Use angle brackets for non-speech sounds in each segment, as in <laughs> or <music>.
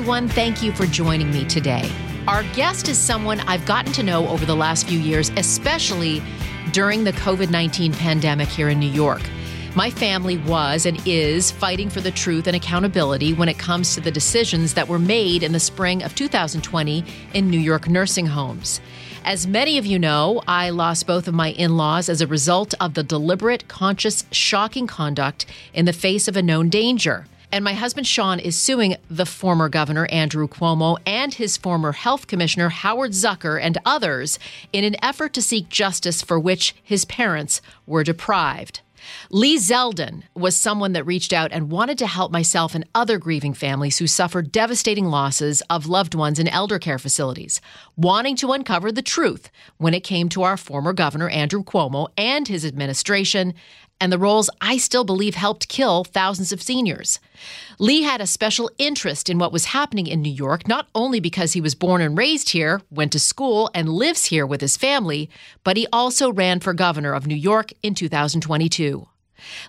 everyone. Thank you for joining me today. Our guest is someone I've gotten to know over the last few years, especially during the COVID 19 pandemic here in New York. My family was and is fighting for the truth and accountability when it comes to the decisions that were made in the spring of 2020 in New York nursing homes. As many of you know, I lost both of my in laws as a result of the deliberate, conscious, shocking conduct in the face of a known danger. And my husband Sean is suing the former governor, Andrew Cuomo, and his former health commissioner, Howard Zucker, and others in an effort to seek justice for which his parents were deprived. Lee Zeldin was someone that reached out and wanted to help myself and other grieving families who suffered devastating losses of loved ones in elder care facilities, wanting to uncover the truth when it came to our former governor, Andrew Cuomo, and his administration, and the roles I still believe helped kill thousands of seniors. Lee had a special interest in what was happening in New York, not only because he was born and raised here, went to school, and lives here with his family, but he also ran for governor of New York in 2022.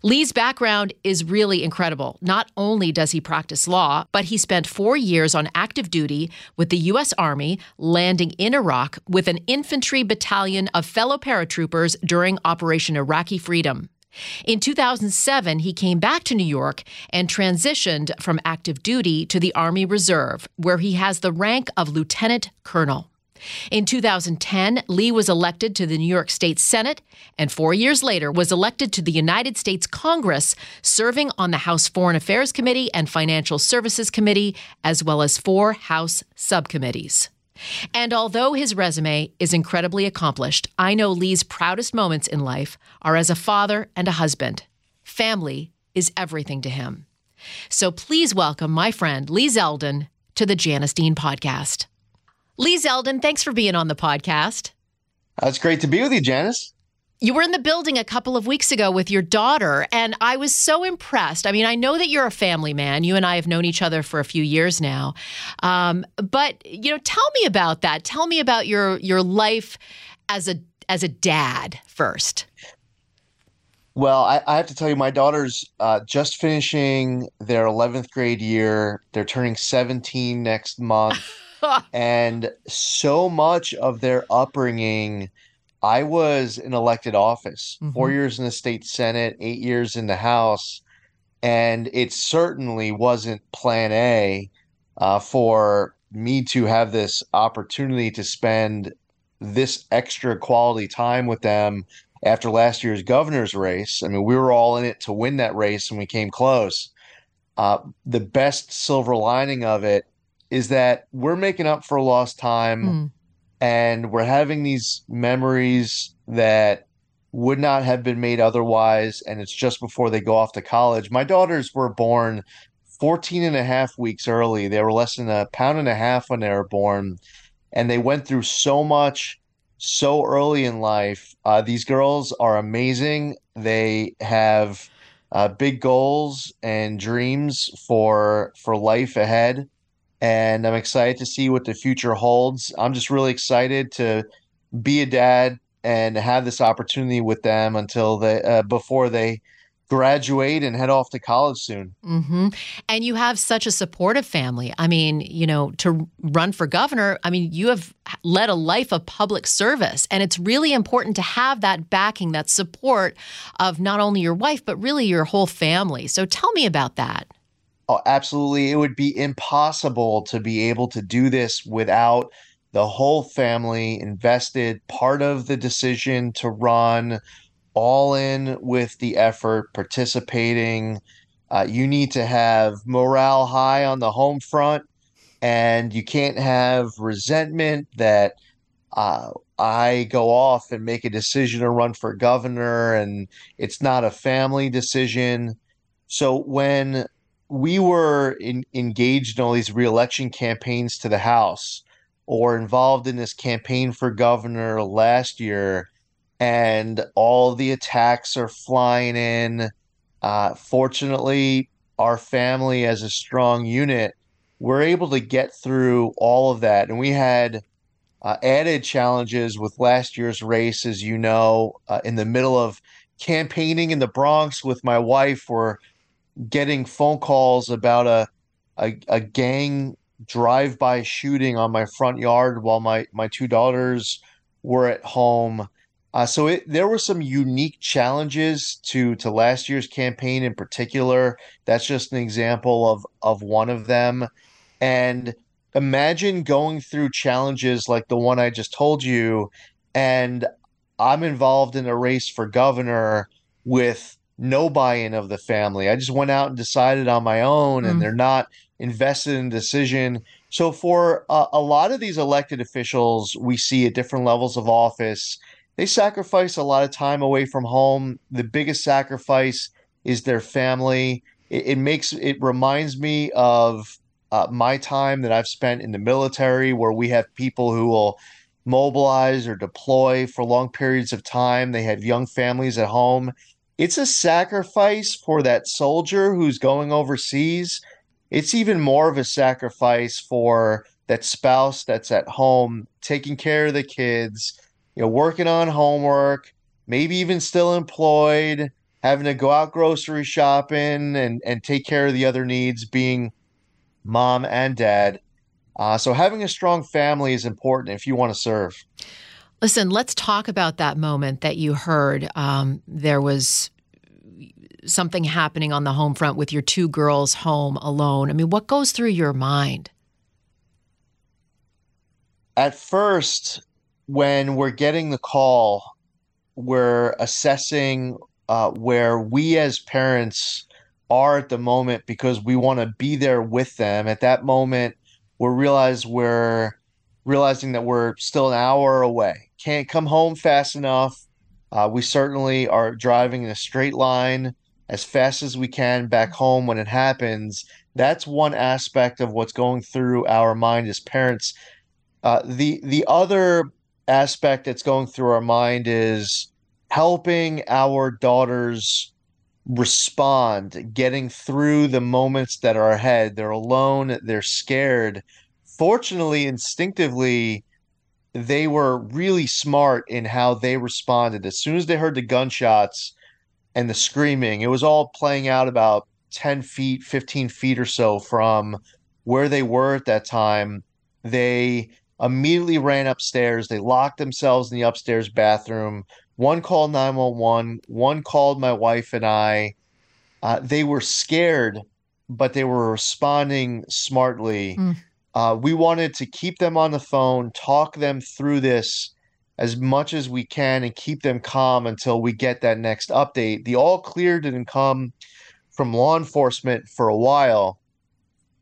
Lee's background is really incredible. Not only does he practice law, but he spent four years on active duty with the U.S. Army, landing in Iraq with an infantry battalion of fellow paratroopers during Operation Iraqi Freedom. In 2007, he came back to New York and transitioned from active duty to the Army Reserve, where he has the rank of lieutenant colonel. In 2010, Lee was elected to the New York State Senate and 4 years later was elected to the United States Congress, serving on the House Foreign Affairs Committee and Financial Services Committee as well as four House subcommittees. And although his resume is incredibly accomplished, I know Lee's proudest moments in life are as a father and a husband. Family is everything to him. So please welcome my friend Lee Zeldin to the Janice Dean podcast. Lee Zeldin, thanks for being on the podcast. Uh, it's great to be with you, Janice. You were in the building a couple of weeks ago with your daughter, and I was so impressed. I mean, I know that you're a family man. You and I have known each other for a few years now, um, but you know, tell me about that. Tell me about your your life as a as a dad first. Well, I, I have to tell you, my daughter's uh, just finishing their 11th grade year. They're turning 17 next month, <laughs> and so much of their upbringing I was in elected office, mm-hmm. four years in the state senate, eight years in the House, and it certainly wasn't Plan A uh, for me to have this opportunity to spend this extra quality time with them after last year's governor's race. I mean, we were all in it to win that race, and we came close. Uh, the best silver lining of it is that we're making up for lost time. Mm and we're having these memories that would not have been made otherwise and it's just before they go off to college. My daughters were born 14 and a half weeks early. They were less than a pound and a half when they were born. And they went through so much so early in life. Uh, these girls are amazing. They have uh, big goals and dreams for for life ahead and I'm excited to see what the future holds. I'm just really excited to be a dad and have this opportunity with them until they uh, before they graduate and head off to college soon. Mm-hmm. And you have such a supportive family. I mean, you know, to run for governor, I mean, you have led a life of public service, and it's really important to have that backing, that support of not only your wife, but really your whole family. So tell me about that. Oh, absolutely. It would be impossible to be able to do this without the whole family invested, part of the decision to run, all in with the effort, participating. Uh, you need to have morale high on the home front, and you can't have resentment that uh, I go off and make a decision to run for governor, and it's not a family decision. So when we were in, engaged in all these reelection campaigns to the House or involved in this campaign for governor last year, and all the attacks are flying in. Uh, fortunately, our family as a strong unit, we're able to get through all of that. And we had uh, added challenges with last year's race, as you know, uh, in the middle of campaigning in the Bronx with my wife, where getting phone calls about a, a, a gang drive-by shooting on my front yard while my my two daughters were at home. Uh, so it, there were some unique challenges to to last year's campaign in particular. That's just an example of of one of them. And imagine going through challenges like the one I just told you, and I'm involved in a race for governor with no buy-in of the family. I just went out and decided on my own, and mm. they're not invested in decision. So for uh, a lot of these elected officials, we see at different levels of office, they sacrifice a lot of time away from home. The biggest sacrifice is their family. It, it makes it reminds me of uh, my time that I've spent in the military, where we have people who will mobilize or deploy for long periods of time. They have young families at home. It's a sacrifice for that soldier who's going overseas. It's even more of a sacrifice for that spouse that's at home taking care of the kids, you know, working on homework, maybe even still employed, having to go out grocery shopping and, and take care of the other needs, being mom and dad. Uh, so having a strong family is important if you want to serve. Listen, let's talk about that moment that you heard. Um, there was something happening on the home front with your two girls home alone. I mean, what goes through your mind? At first, when we're getting the call, we're assessing uh, where we as parents are at the moment because we want to be there with them. At that moment, we realize we're realizing that we're still an hour away. Can't come home fast enough. Uh, we certainly are driving in a straight line as fast as we can back home when it happens. That's one aspect of what's going through our mind as parents. Uh, the the other aspect that's going through our mind is helping our daughters respond, getting through the moments that are ahead. They're alone, they're scared. Fortunately, instinctively, they were really smart in how they responded. As soon as they heard the gunshots and the screaming, it was all playing out about 10 feet, 15 feet or so from where they were at that time. They immediately ran upstairs. They locked themselves in the upstairs bathroom, one called 911, one called my wife and I. Uh, they were scared, but they were responding smartly. Mm. Uh, we wanted to keep them on the phone, talk them through this as much as we can, and keep them calm until we get that next update. The all clear didn't come from law enforcement for a while.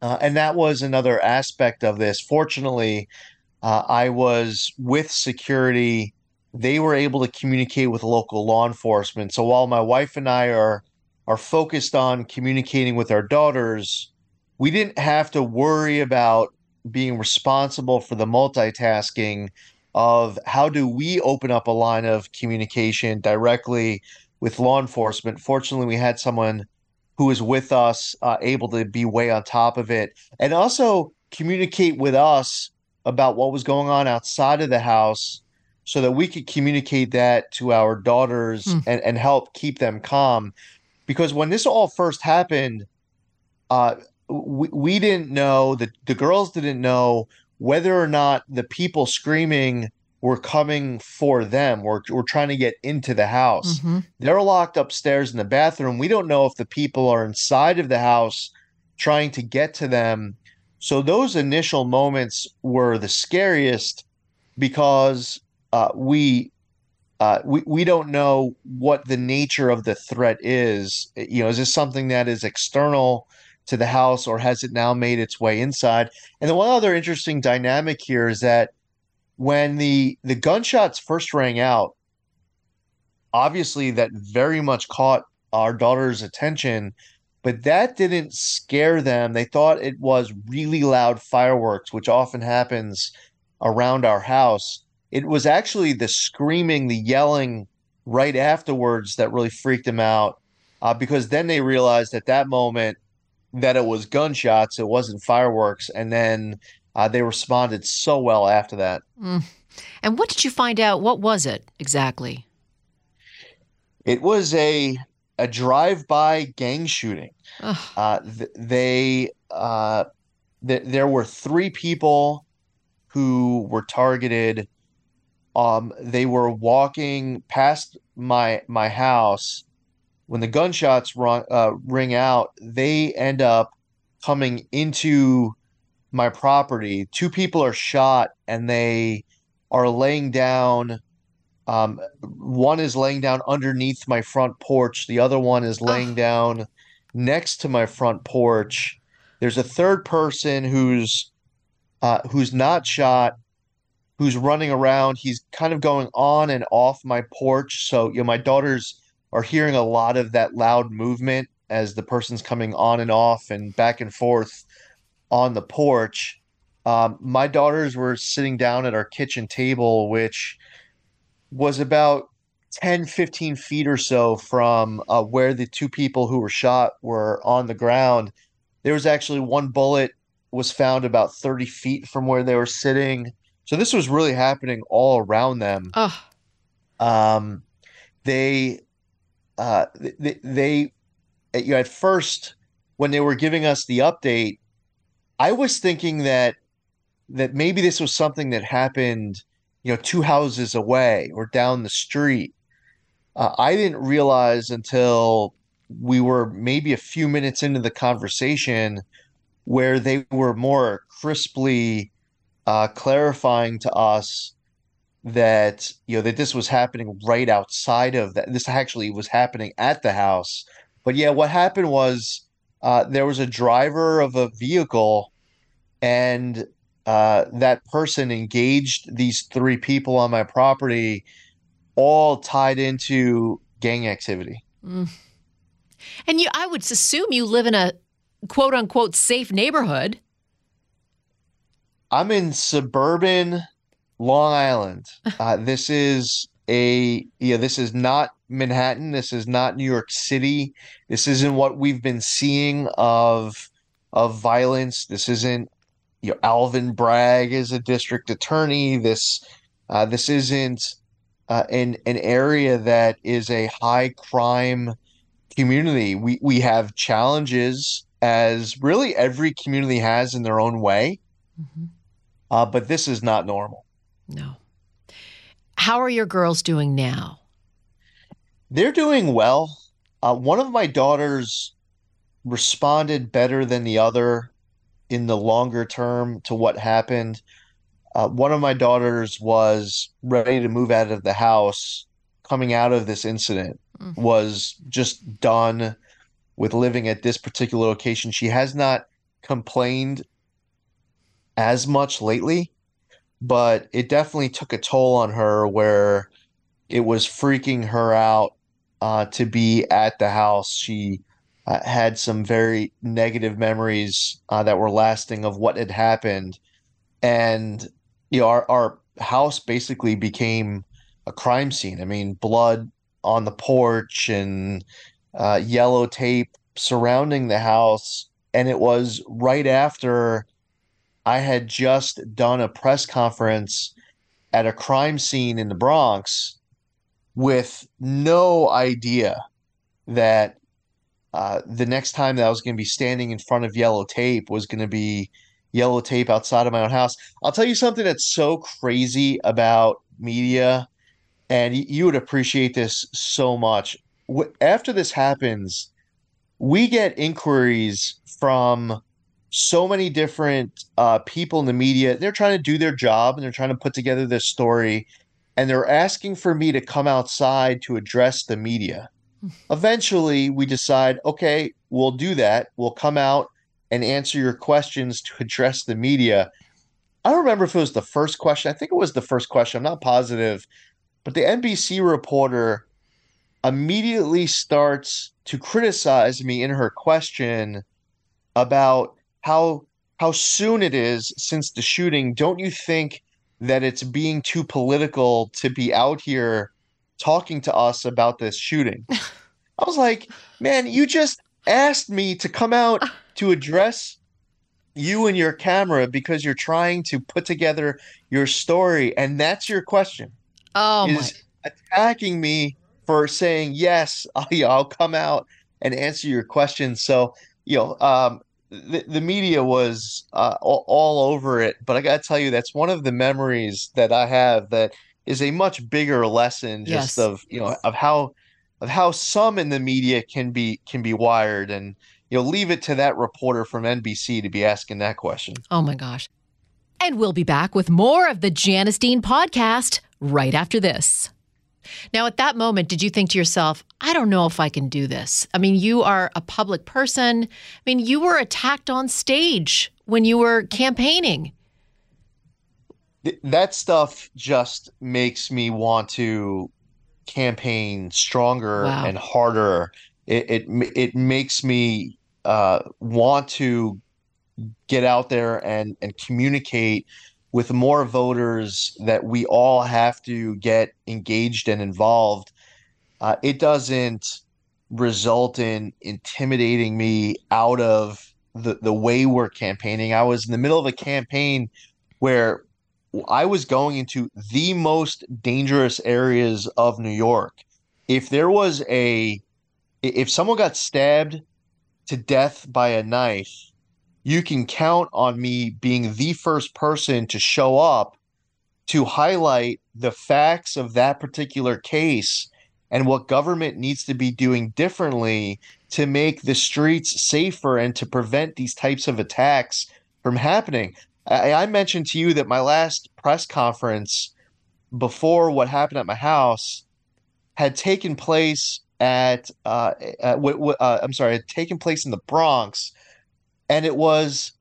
Uh, and that was another aspect of this. Fortunately, uh, I was with security they were able to communicate with local law enforcement. So while my wife and I are are focused on communicating with our daughters, we didn't have to worry about being responsible for the multitasking of how do we open up a line of communication directly with law enforcement. Fortunately, we had someone who was with us, uh, able to be way on top of it, and also communicate with us about what was going on outside of the house so that we could communicate that to our daughters mm. and, and help keep them calm. Because when this all first happened, uh, we, we didn't know that the girls didn't know whether or not the people screaming were coming for them. We're, we're trying to get into the house. Mm-hmm. They're locked upstairs in the bathroom. We don't know if the people are inside of the house trying to get to them. So those initial moments were the scariest because uh, we uh, we we don't know what the nature of the threat is. You know, is this something that is external to the house, or has it now made its way inside? And the one other interesting dynamic here is that when the the gunshots first rang out, obviously that very much caught our daughter's attention, but that didn't scare them. They thought it was really loud fireworks, which often happens around our house it was actually the screaming, the yelling right afterwards that really freaked them out. Uh, because then they realized at that moment that it was gunshots, it wasn't fireworks, and then uh, they responded so well after that. Mm. And what did you find out? What was it exactly? It was a a drive-by gang shooting. Uh, th- they uh, th- there were three people who were targeted. Um, they were walking past my my house when the gunshots run, uh, ring out. They end up coming into my property. Two people are shot, and they are laying down. Um, one is laying down underneath my front porch. The other one is laying oh. down next to my front porch. There's a third person who's uh, who's not shot, who's running around. He's kind of going on and off my porch. So, you know, my daughters are hearing a lot of that loud movement as the person's coming on and off and back and forth on the porch. Um, my daughters were sitting down at our kitchen table, which was about 10, 15 feet or so from uh, where the two people who were shot were on the ground. There was actually one bullet was found about 30 feet from where they were sitting. So this was really happening all around them. Oh. Um, they, uh, they, they, you know, at first when they were giving us the update, I was thinking that that maybe this was something that happened, you know, two houses away or down the street. Uh, I didn't realize until we were maybe a few minutes into the conversation where they were more crisply uh, clarifying to us that you know that this was happening right outside of that. This actually was happening at the house. But yeah, what happened was uh, there was a driver of a vehicle, and uh, that person engaged these three people on my property, all tied into gang activity. Mm. And you, I would assume you live in a quote unquote safe neighborhood. I'm in suburban Long Island. <laughs> Uh, this is a yeah. This is not Manhattan. This is not New York City. This isn't what we've been seeing of of violence. This isn't you know Alvin Bragg is a district attorney. This uh, this isn't uh, an an area that is a high crime community. We we have challenges as really every community has in their own way. Mm-hmm. Uh, but this is not normal. No. How are your girls doing now? They're doing well. Uh, one of my daughters responded better than the other in the longer term to what happened. Uh, one of my daughters was ready to move out of the house coming out of this incident, mm-hmm. was just done with living at this particular location. She has not complained as much lately, but it definitely took a toll on her where it was freaking her out uh, to be at the house. She uh, had some very negative memories uh, that were lasting of what had happened. And, you know, our, our house basically became a crime scene. I mean, blood on the porch and uh, yellow tape surrounding the house. And it was right after I had just done a press conference at a crime scene in the Bronx with no idea that uh, the next time that I was going to be standing in front of yellow tape was going to be yellow tape outside of my own house. I'll tell you something that's so crazy about media, and you would appreciate this so much after this happens, we get inquiries from so many different uh, people in the media. They're trying to do their job and they're trying to put together this story, and they're asking for me to come outside to address the media. <laughs> Eventually, we decide, okay, we'll do that. We'll come out and answer your questions to address the media. I don't remember if it was the first question. I think it was the first question. I'm not positive. But the NBC reporter immediately starts to criticize me in her question about how how soon it is since the shooting. Don't you think that it's being too political to be out here talking to us about this shooting? <laughs> I was like, man, you just asked me to come out to address you and your camera because you're trying to put together your story, and that's your question. Oh, is my. attacking me for saying yes. I'll, <laughs> I'll come out and answer your questions. So you know, um, the, the media was uh, all, all over it, but I got to tell you, that's one of the memories that I have that is a much bigger lesson just Yes. of you know of how of how some in the media can be can be wired and you know leave it to that reporter from NBC to be asking that question. Oh my gosh. And we'll be back with more of the Janice Dean podcast right after this. Now, at that moment, did you think to yourself, I don't know if I can do this? I mean, you are a public person. I mean, you were attacked on stage when you were campaigning. That stuff just makes me want to campaign stronger Wow. and harder. It it it makes me uh, want to get out there and and communicate with more voters that we all have to get engaged and involved. Uh, it doesn't result in intimidating me out of the the way we're campaigning. I was in the middle of a campaign where I was going into the most dangerous areas of New York. If there was a, if someone got stabbed to death by a knife, you can count on me being the first person to show up to highlight the facts of that particular case and what government needs to be doing differently to make the streets safer and to prevent these types of attacks from happening. I, I mentioned to you that my last press conference before what happened at my house had taken place at, uh, at w- w- uh, I'm sorry, had taken place in the Bronx, and it was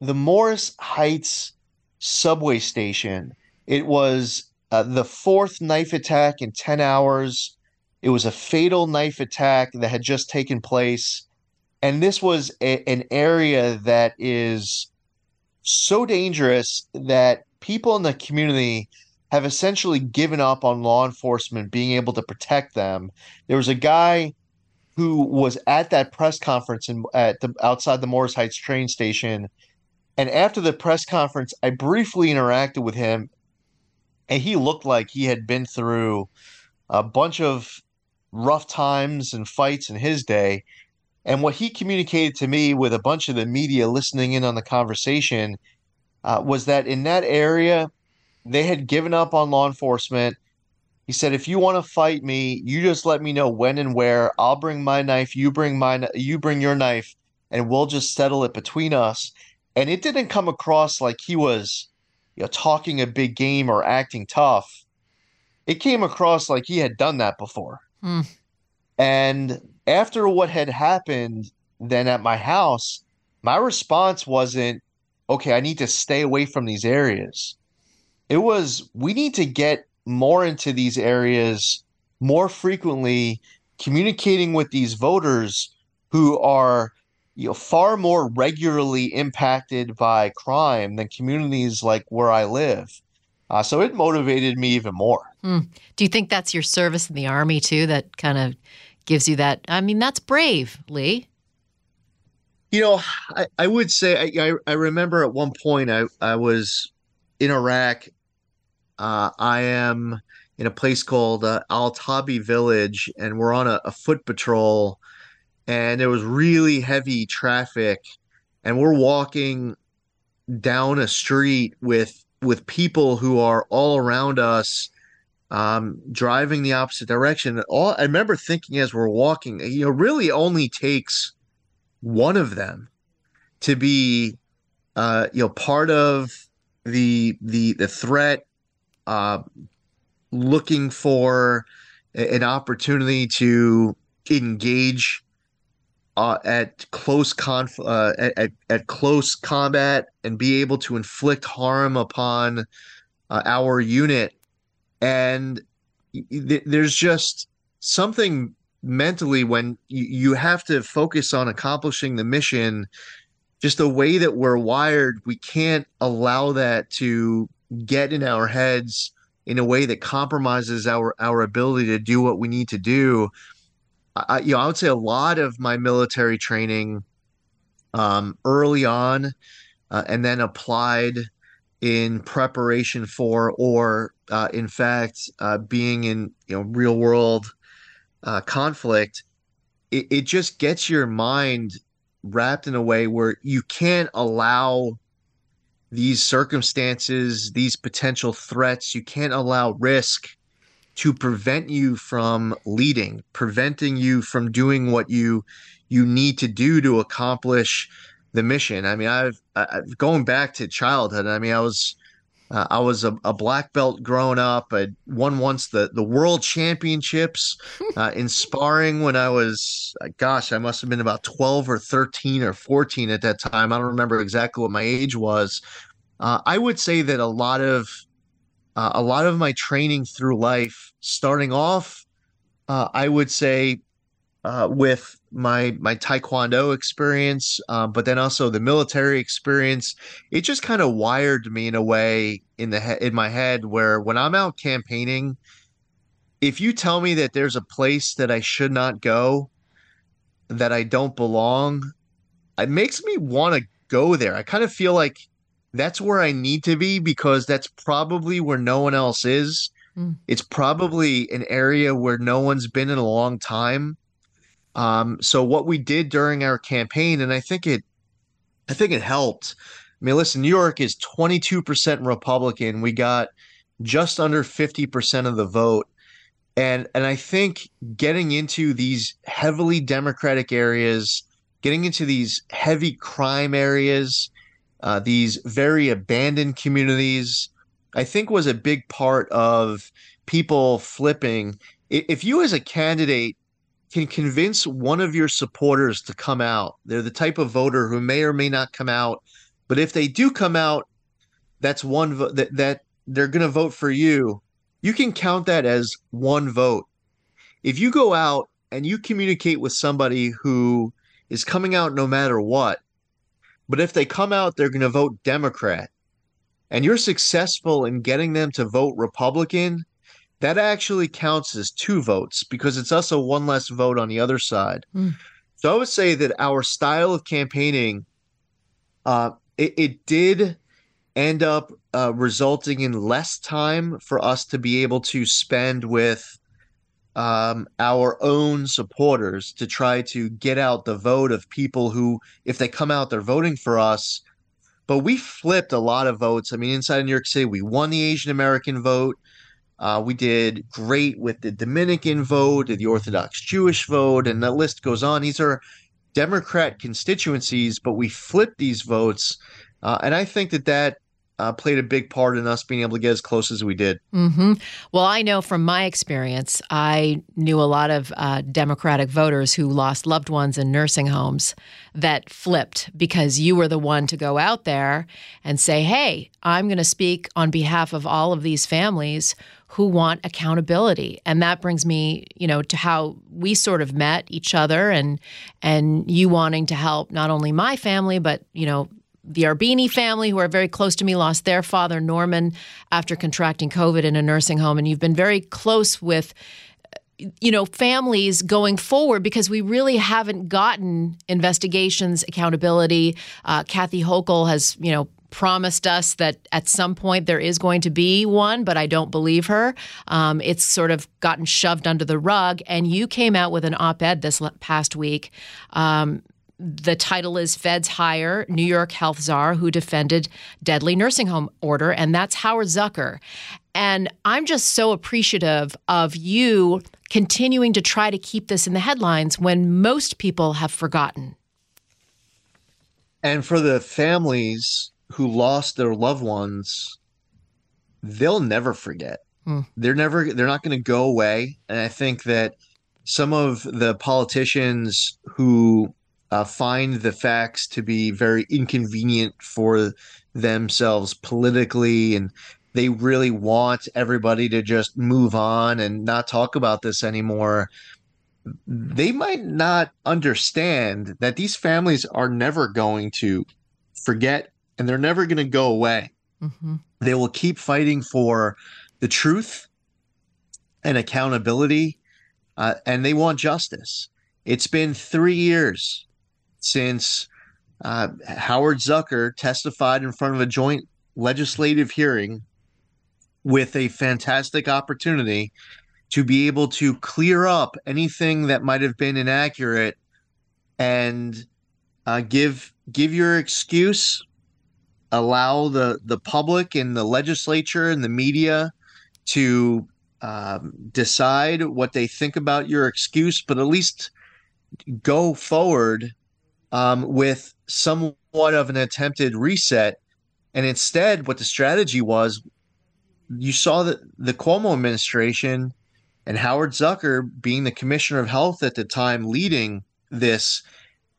the Morris Heights subway station. It was uh, the fourth knife attack in 10 hours. It was a fatal knife attack that had just taken place. And this was a, an area that is so dangerous that people in the community have essentially given up on law enforcement being able to protect them. There was a guy who was at that press conference in, at the outside the Morris Heights train station, and after the press conference, I briefly interacted with him, and he looked like he had been through a bunch of rough times and fights in his day. And what he communicated to me with a bunch of the media listening in on the conversation uh, was that in that area, they had given up on law enforcement. He said, "If you want to fight me, you just let me know when and where. I'll bring my knife. You bring mine. You bring your knife, and we'll just settle it between us." And it didn't come across like he was, you know, talking a big game or acting tough. It came across like he had done that before. Hmm. And after what had happened then at my house, my response wasn't, okay, I need to stay away from these areas. It was, we need to get more into these areas more frequently, communicating with these voters who are you know, far more regularly impacted by crime than communities like where I live. Uh, so it motivated me even more. Do you think that's your service in the Army too that kind of gives you that? I mean, that's brave, Lee. You know, I, I would say I, I, I remember at one point I, I was in Iraq. Uh, I am in a place called uh, Al Tabi Village, and we're on a, a foot patrol, and there was really heavy traffic, and we're walking down a street with with people who are all around us, um, driving the opposite direction. All I remember thinking as we're walking, you know, really only takes one of them to be uh you know part of the the the threat uh looking for an opportunity to engage uh, at close conf uh, at, at, at close combat and be able to inflict harm upon uh, our unit. And y- there's just something mentally when you have to focus on accomplishing the mission just the way that we're wired we can't allow that to get in our heads in a way that compromises our our ability to do what we need to do. I, you know, I would say a lot of my military training um, early on uh, and then applied in preparation for or uh, in fact uh, being in you know real world uh, conflict it, it just gets your mind wrapped in a way where you can't allow these circumstances, these potential threats, you can't allow risk to prevent you from leading, preventing you from doing what you you need to do to accomplish the mission. I mean, I've, I've going back to childhood. I mean, I was uh, I was a, a, black belt growing up. I won once the the world championships <laughs> uh, in sparring when I was, uh, gosh, I must have been about twelve or thirteen or fourteen at that time. I don't remember exactly what my age was. Uh, I would say that a lot of uh, a lot of my training through life, starting off, uh, I would say with my my taekwondo experience, uh, but then also the military experience, it just kind of wired me in a way in the he- in my head where when I'm out campaigning, if you tell me that there's a place that I should not go, that I don't belong, it makes me want to go there. I kind of feel like that's where I need to be because that's probably where no one else is. Mm. It's probably an area where no one's been in a long time um, so what we did during our campaign, and I think it, I think it helped. I mean, listen, New York is 22% Republican. We got just under 50% of the vote. And and I think getting into these heavily Democratic areas, getting into these heavy crime areas, uh, these very abandoned communities, I think was a big part of people flipping. If you as a candidate can convince one of your supporters to come out. They're the type of voter who may or may not come out, but if they do come out, that's one vote that, that they're going to vote for you. You can count that as one vote. If you go out and you communicate with somebody who is coming out no matter what, but if they come out, they're going to vote Democrat, and you're successful in getting them to vote Republican, that actually counts as two votes because it's also one less vote on the other side. Mm. So I would say that our style of campaigning, uh, it, it did end up uh, resulting in less time for us to be able to spend with um, our own supporters to try to get out the vote of people who, if they come out, they're voting for us. But we flipped a lot of votes. I mean, inside New York City, we won the Asian American vote. Uh, we did great with the Dominican vote, the Orthodox Jewish vote, and the list goes on. These are Democrat constituencies, but we flipped these votes. Uh, and I think that that uh, played a big part in us being able to get as close as we did. Mm-hmm. Well, I know from my experience, I knew a lot of uh, Democratic voters who lost loved ones in nursing homes that flipped because you were the one to go out there and say, hey, I'm going to speak on behalf of all of these families who want accountability and that brings me you know to how we sort of met each other and and you wanting to help not only my family but you know the Arbeeny family, who are very close to me, lost their father, Norman, after contracting COVID in a nursing home. And you've been very close with, you know, families going forward because we really haven't gotten investigations, accountability. Uh, Kathy Hochul has, you know, promised us that at some point there is going to be one, but I don't believe her. Um, it's sort of gotten shoved under the rug. And you came out with an op ed this past week um, the title is Feds Hire New York Health Czar Who Defended Deadly Nursing Home Order, and that's Howard Zucker. And I'm just so appreciative of you continuing to try to keep this in the headlines when most people have forgotten. And for the families who lost their loved ones, they'll never forget. Mm. They're never they're not going to go away. And I think that some of the politicians who uh, find the facts to be very inconvenient for themselves politically and they really want everybody to just move on and not talk about this anymore. They might not understand that these families are never going to forget and they're never going to go away. Mm-hmm. they will keep fighting for the truth and accountability uh, and they want justice. It's been three years since uh, Howard Zucker testified in front of a joint legislative hearing with a fantastic opportunity to be able to clear up anything that might have been inaccurate and uh, give give your excuse, allow the the public and the legislature and the media to um, decide what they think about your excuse, but at least go forward um, with somewhat of an attempted reset. And instead, what the strategy was, you saw that the Cuomo administration and Howard Zucker, being the commissioner of health at the time, leading this,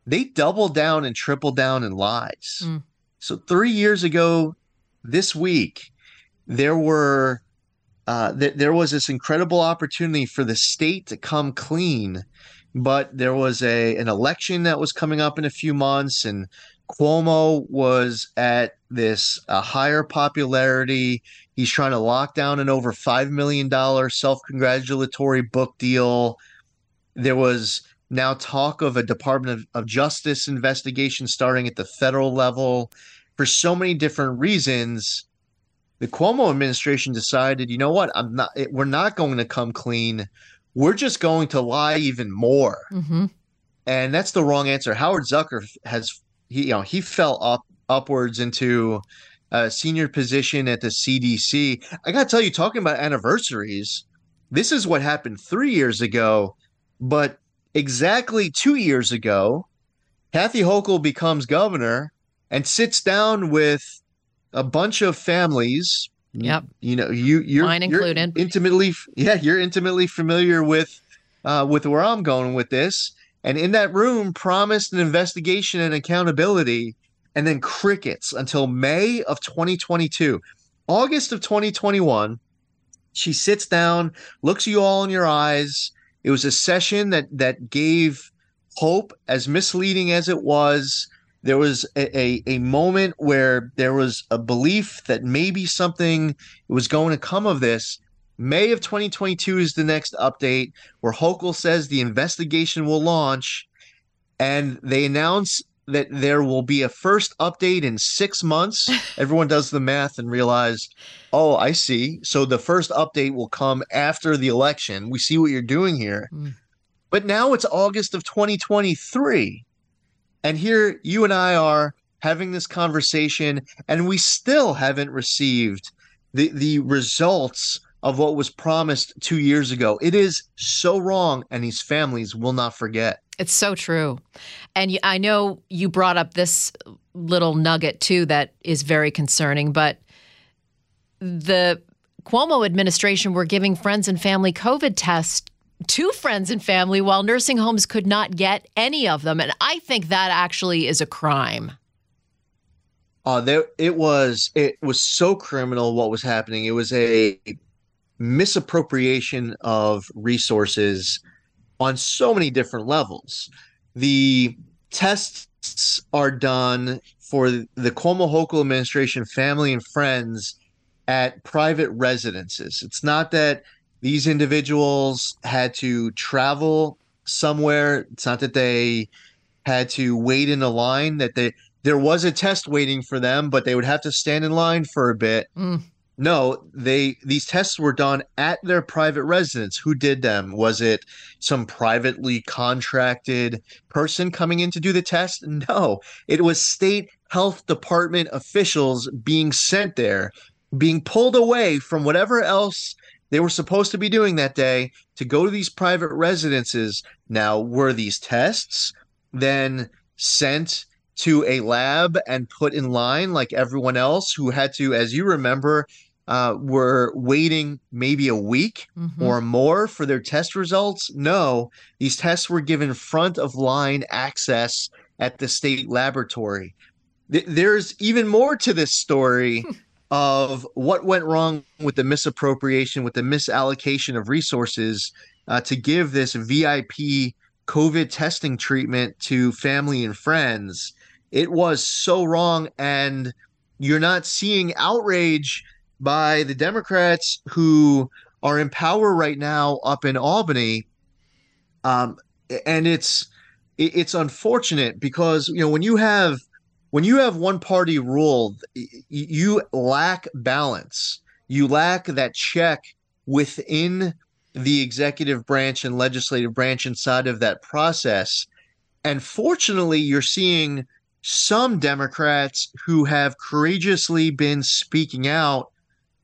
they doubled down and tripled down in lies. Mm. So, three years ago this week, there were uh, th- there was this incredible opportunity for the state to come clean, but there was a an election that was coming up in a few months, and Cuomo was at this uh, higher popularity. He's trying to lock down an over five million dollar self congratulatory book deal. There was now talk of a Department of, of Justice investigation starting at the federal level. For so many different reasons, the Cuomo administration decided, you know what, I'm not. We're not going to come clean. We're just going to lie even more. Mm-hmm. And that's the wrong answer. Howard Zucker has he you know he fell up upwards into a senior position at the CDC. I got to tell you, talking about anniversaries, this is what happened three years ago, but exactly two years ago, Kathy Hochul becomes governor and sits down with a bunch of families. Yep. You know, you you're, Mine included. You're intimately, yeah, you're intimately familiar with uh, with where I'm going with this. And in that room, promised an investigation and accountability, and then crickets until May of 2022. August of 2021, she sits down, looks you all in your eyes. It was a session that that gave hope, as misleading as it was there was a, a, a, moment where there was a belief that maybe something was going to come of this. May of 2022 is the next update where Hochul says the investigation will launch, and they announce that there will be a first update in six months. <laughs> Everyone does the math and realize, oh, I see. So the first update will come after the election. We see what you're doing here. Mm. But now it's August of 2023 and here you and I are having this conversation, and we still haven't received the, the results of what was promised two years ago. It is so wrong, and these families will not forget. It's so true. And I know you brought up this little nugget too that is very concerning, but the Cuomo administration were giving friends and family COVID tests to friends and family while nursing homes could not get any of them. And I think that actually is a crime. Uh, there it was it was so criminal what was happening. It was a misappropriation of resources on so many different levels. The tests are done for the Cuomo Hochul administration, family and friends at private residences. It's not that these individuals had to travel somewhere. It's not that they had to wait in a line, that they there was a test waiting for them, but they would have to stand in line for a bit. Mm. No, they these tests were done at their private residence. Who did them? Was it some privately contracted person coming in to do the test? No, it was state health department officials being sent there, being pulled away from whatever else they were supposed to be doing that day to go to these private residences. Now, were these tests then sent to a lab and put in line like everyone else who had to, as you remember, uh, were waiting maybe a week mm-hmm. or more for their test results? No, these tests were given front of line access at the state laboratory. Th- there's even more to this story <laughs> of what went wrong with the misappropriation, with the misallocation of resources uh, to give this VIP COVID testing treatment to family and friends. It was so wrong. And you're not seeing outrage by the Democrats who are in power right now up in Albany. Um, and it's it's unfortunate because you know when you have when you have one party rule, you lack balance. You lack that check within the executive branch and legislative branch inside of that process. and fortunately, you're seeing some Democrats who have courageously been speaking out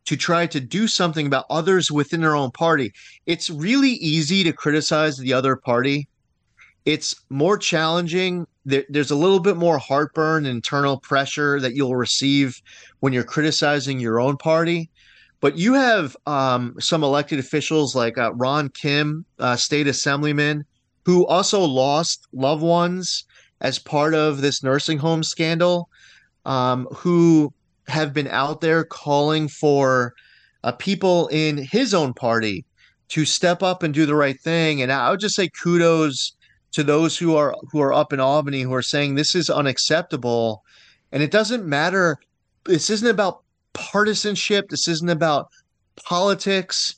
to try to do something about others within their own party. It's really easy to criticize the other party. It's more challenging. There, there's a little bit more heartburn, internal pressure that you'll receive when you're criticizing your own party. But you have um, some elected officials like uh, Ron Kim, uh, state assemblyman, who also lost loved ones as part of this nursing home scandal, um, who have been out there calling for uh, people in his own party to step up and do the right thing. And I would just say kudos to those who are who are up in Albany who are saying this is unacceptable. And it doesn't matter. This isn't about partisanship. This isn't about politics.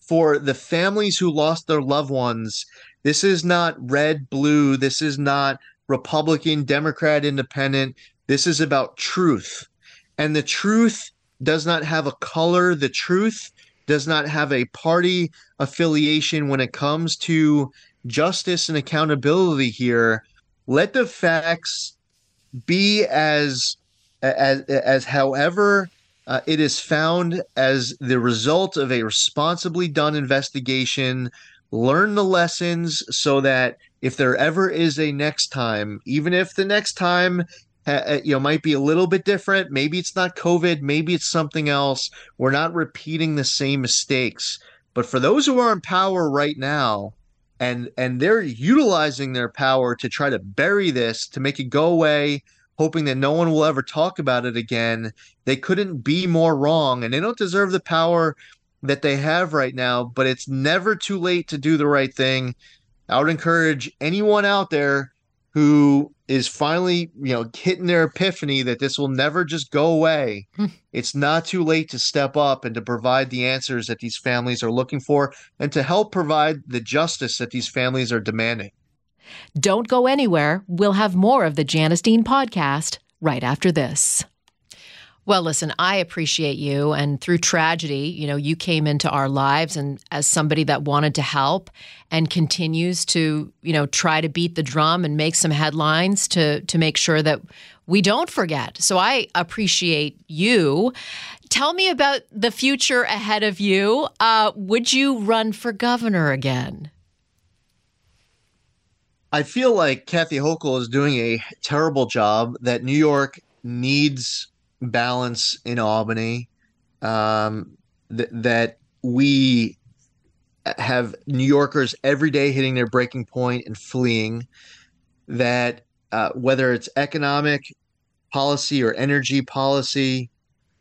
For the families who lost their loved ones, this is not red, blue. This is not Republican, Democrat, Independent. This is about truth. And the truth does not have a color. The truth does not have a party affiliation when it comes to justice and accountability here. Let the facts be as as as however uh, it is found as the result of a responsibly done investigation. Learn the lessons so that if there ever is a next time, even if the next time uh, you know might be a little bit different maybe it's not covid maybe it's something else we're not repeating the same mistakes but for those who are in power right now and and they're utilizing their power to try to bury this to make it go away hoping that no one will ever talk about it again. They couldn't be more wrong and they don't deserve the power that they have right now but it's never too late to do the right thing. I would encourage anyone out there who is finally, you know, hitting their epiphany that this will never just go away. Hmm. it's not too late to step up and to provide the answers that these families are looking for and to help provide the justice that these families are demanding. Don't go anywhere. We'll have more of the Janice Dean podcast right after this. Well, listen, I appreciate you. And through tragedy, you know, you came into our lives and as somebody that wanted to help and continues to, you know, try to beat the drum and make some headlines to to make sure that we don't forget. So I appreciate you. Tell me about the future ahead of you. Uh, would you run for governor again? I feel like Kathy Hochul is doing a terrible job that New York needs balance in Albany, um, th- that we have New Yorkers every day hitting their breaking point and fleeing, that uh, whether it's economic policy or energy policy,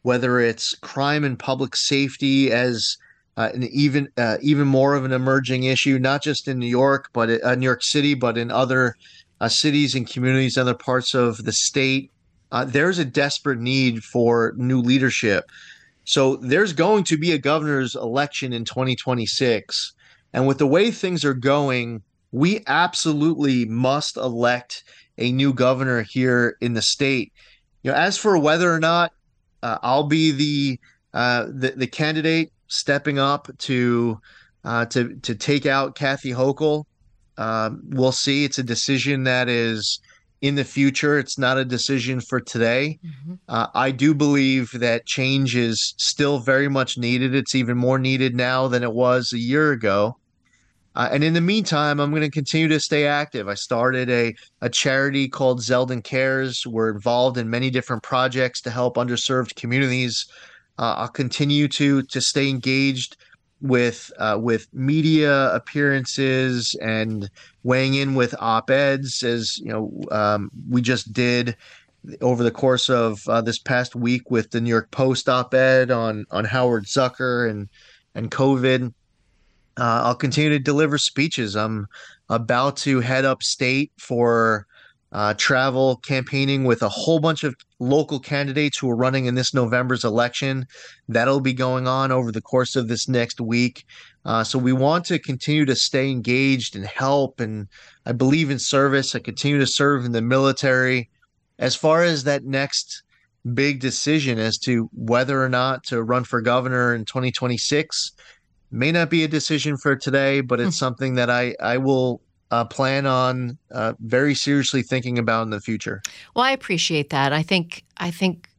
whether it's crime and public safety as uh, an even uh, even more of an emerging issue, not just in New York, but uh, New York City, but in other uh, cities and communities, other parts of the state uh, there's a desperate need for new leadership. So there's going to be a governor's election in 2026. And with the way things are going, we absolutely must elect a new governor here in the state. You know, as for whether or not uh, I'll be the, uh, the the candidate stepping up to uh, to to take out Kathy Hochul, um, we'll see. It's a decision that is in the future. It's not a decision for today. Mm-hmm. Uh, I do believe that change is still very much needed. It's even more needed now than it was a year ago. Uh, and in the meantime, I'm going to continue to stay active. I started a, a charity called Zeldin Cares. We're involved in many different projects to help underserved communities. Uh, I'll continue to to stay engaged with uh, with media appearances and weighing in with op eds, as you know, um, we just did over the course of uh, this past week with the New York Post op ed on on Howard Zucker and and COVID. Uh, I'll continue to deliver speeches. I'm about to head upstate for uh, travel campaigning with a whole bunch of local candidates who are running in this November's election. That'll be going on over the course of this next week. Uh, so we want to continue to stay engaged and help. And I believe in service. I continue to serve in the military. As far as that next big decision as to whether or not to run for governor in 2026, may not be a decision for today, but it's hmm. something that I, I will uh, plan on uh, very seriously thinking about in the future. Well, I appreciate that. I think I think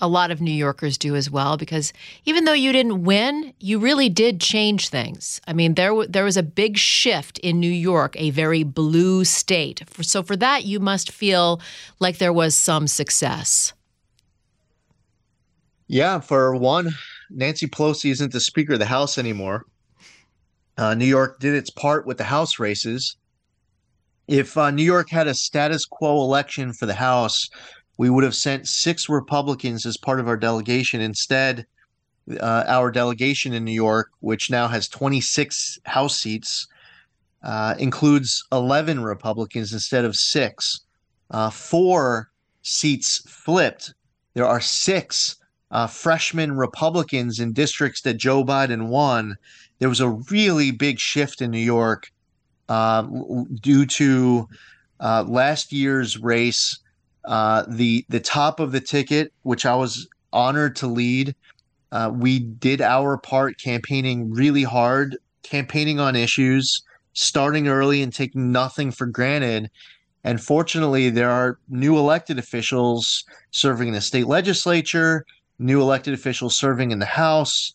a lot of New Yorkers do as well because even though you didn't win, you really did change things. I mean, there w- there was a big shift in New York, a very blue state. For, so for that, you must feel like there was some success. Yeah, for one, Nancy Pelosi isn't the Speaker of the House anymore. Uh, New York did its part with the House races. If uh, New York had a status quo election for the House, we would have sent six Republicans as part of our delegation. Instead, uh, our delegation in New York, which now has 26 House seats, uh, includes 11 Republicans instead of six. Uh, four seats flipped. There are six uh, freshman Republicans in districts that Joe Biden won. There was a really big shift in New York uh, due to uh, last year's race uh, the the top of the ticket, which I was honored to lead, uh, we did our part campaigning really hard, campaigning on issues, starting early and taking nothing for granted. And fortunately, there are new elected officials serving in the state legislature, new elected officials serving in the House,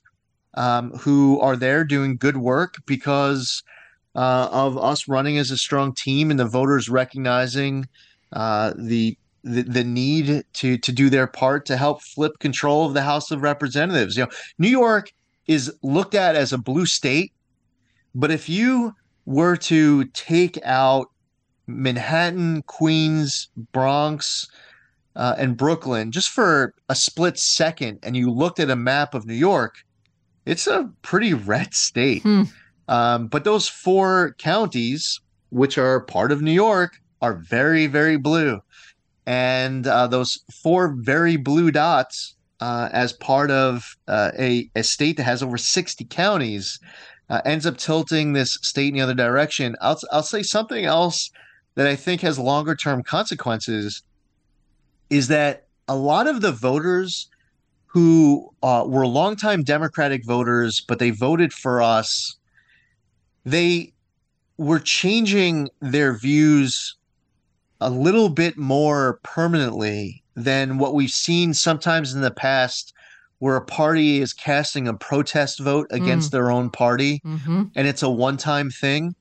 um, who are there doing good work because uh, of us running as a strong team and the voters recognizing uh, the the, the need to to do their part to help flip control of the House of Representatives. You know, New York is looked at as a blue state, but if you were to take out Manhattan, Queens, Bronx, uh, and Brooklyn just for a split second, and you looked at a map of New York, it's a pretty red state. Hmm. Um, but those four counties, which are part of New York, are very, very blue and uh, those four very blue dots uh, as part of uh, a, a state that has over 60 counties uh, ends up tilting this state in the other direction. I'll, I'll say something else that I think has longer term consequences is that a lot of the voters who uh, were longtime Democratic voters, but they voted for us, they were changing their views a little bit more permanently than what we've seen sometimes in the past where a party is casting a protest vote against mm. their own party mm-hmm. and it's a one-time thing.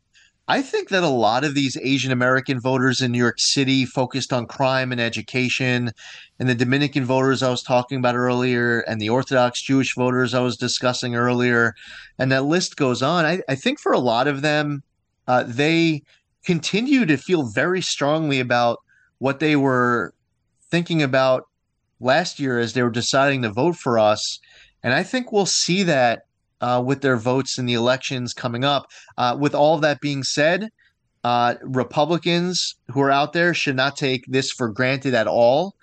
I think that a lot of these Asian American voters in New York City focused on crime and education, and the Dominican voters I was talking about earlier, and the Orthodox Jewish voters I was discussing earlier, and that list goes on. I, I think for a lot of them, uh, they continue to feel very strongly about what they were thinking about last year as they were deciding to vote for us. And I think we'll see that uh, with their votes in the elections coming up. Uh, with all that being said, uh, Republicans who are out there should not take this for granted at all.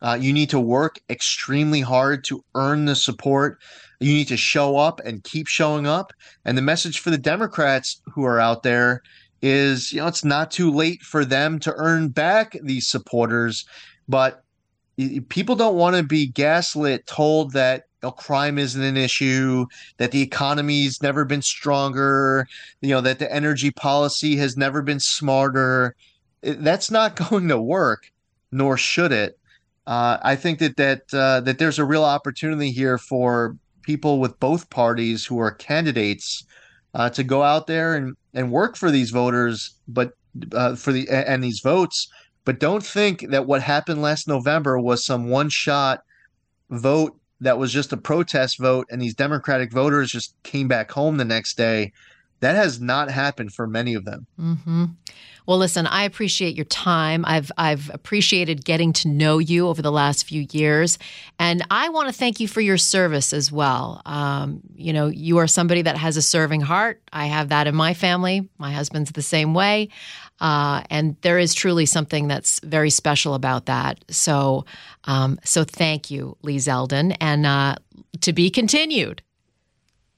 Uh, you need to work extremely hard to earn the support. You need to show up and keep showing up. And the message for the Democrats who are out there is you know it's not too late for them to earn back these supporters, but people don't want to be gaslit, told that crime isn't an issue, that the economy's never been stronger, you know that the energy policy has never been smarter. That's not <laughs> going to work, nor should it. Uh, I think that that uh, that there's a real opportunity here for people with both parties who are candidates uh, to go out there and, and work for these voters, but uh, for the and these votes. But don't think that what happened last November was some one shot vote that was just a protest vote, and these Democratic voters just came back home the next day. That has not happened for many of them. Mm-hmm. Well, listen, I appreciate your time. I've I've appreciated getting to know you over the last few years, and I want to thank you for your service as well. Um, you know, you are somebody that has a serving heart. I have that in my family. My husband's the same way, uh, and there is truly something that's very special about that. So, um, so thank you, Lee Zeldin, and uh, to be continued.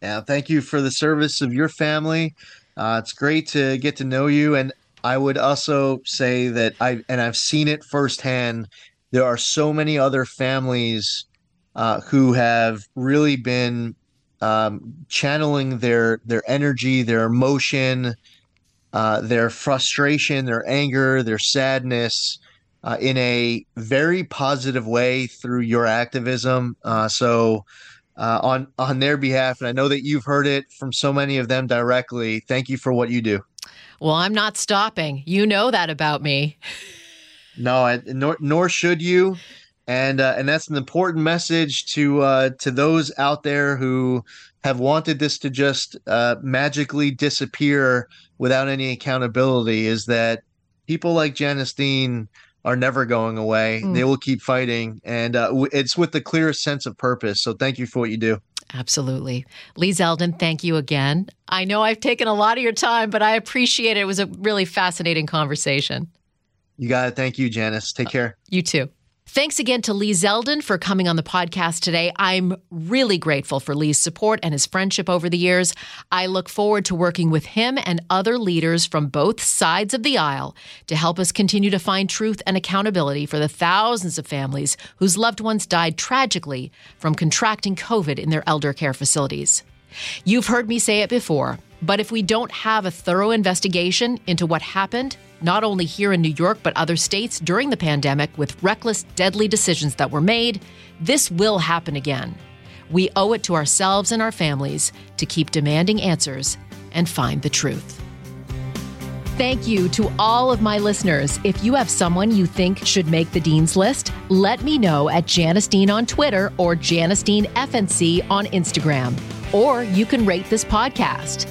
Yeah, thank you for the service of your family. Uh, it's great to get to know you, and I would also say that I and I've seen it firsthand. There are so many other families uh, who have really been um, channeling their their energy, their emotion, uh, their frustration, their anger, their sadness uh, in a very positive way through your activism. Uh, so, uh, on on their behalf, and I know that you've heard it from so many of them directly. Thank you for what you do. Well, I'm not stopping. You know that about me. No, I, nor nor should you. And uh, and that's an important message to uh, to those out there who have wanted this to just uh, magically disappear without any accountability. Is that people like Janice Dean are never going away. Mm. They will keep fighting, and uh, it's with the clearest sense of purpose. So thank you for what you do. Absolutely. Lee Zeldin, thank you again. I know I've taken a lot of your time, but I appreciate it. It was a really fascinating conversation. You got it. Thank you, Janice. Take care. You too. Thanks again to Lee Zeldin for coming on the podcast today. I'm really grateful for Lee's support and his friendship over the years. I look forward to working with him and other leaders from both sides of the aisle to help us continue to find truth and accountability for the thousands of families whose loved ones died tragically from contracting COVID in their elder care facilities. You've heard me say it before, but if we don't have a thorough investigation into what happened, not only here in New York, but other states during the pandemic with reckless, deadly decisions that were made, this will happen again. We owe it to ourselves and our families to keep demanding answers and find the truth. Thank you to all of my listeners. If you have someone you think should make the Dean's List, let me know at Janice Dean on Twitter or Janice Dean FNC on Instagram. Or you can rate this podcast.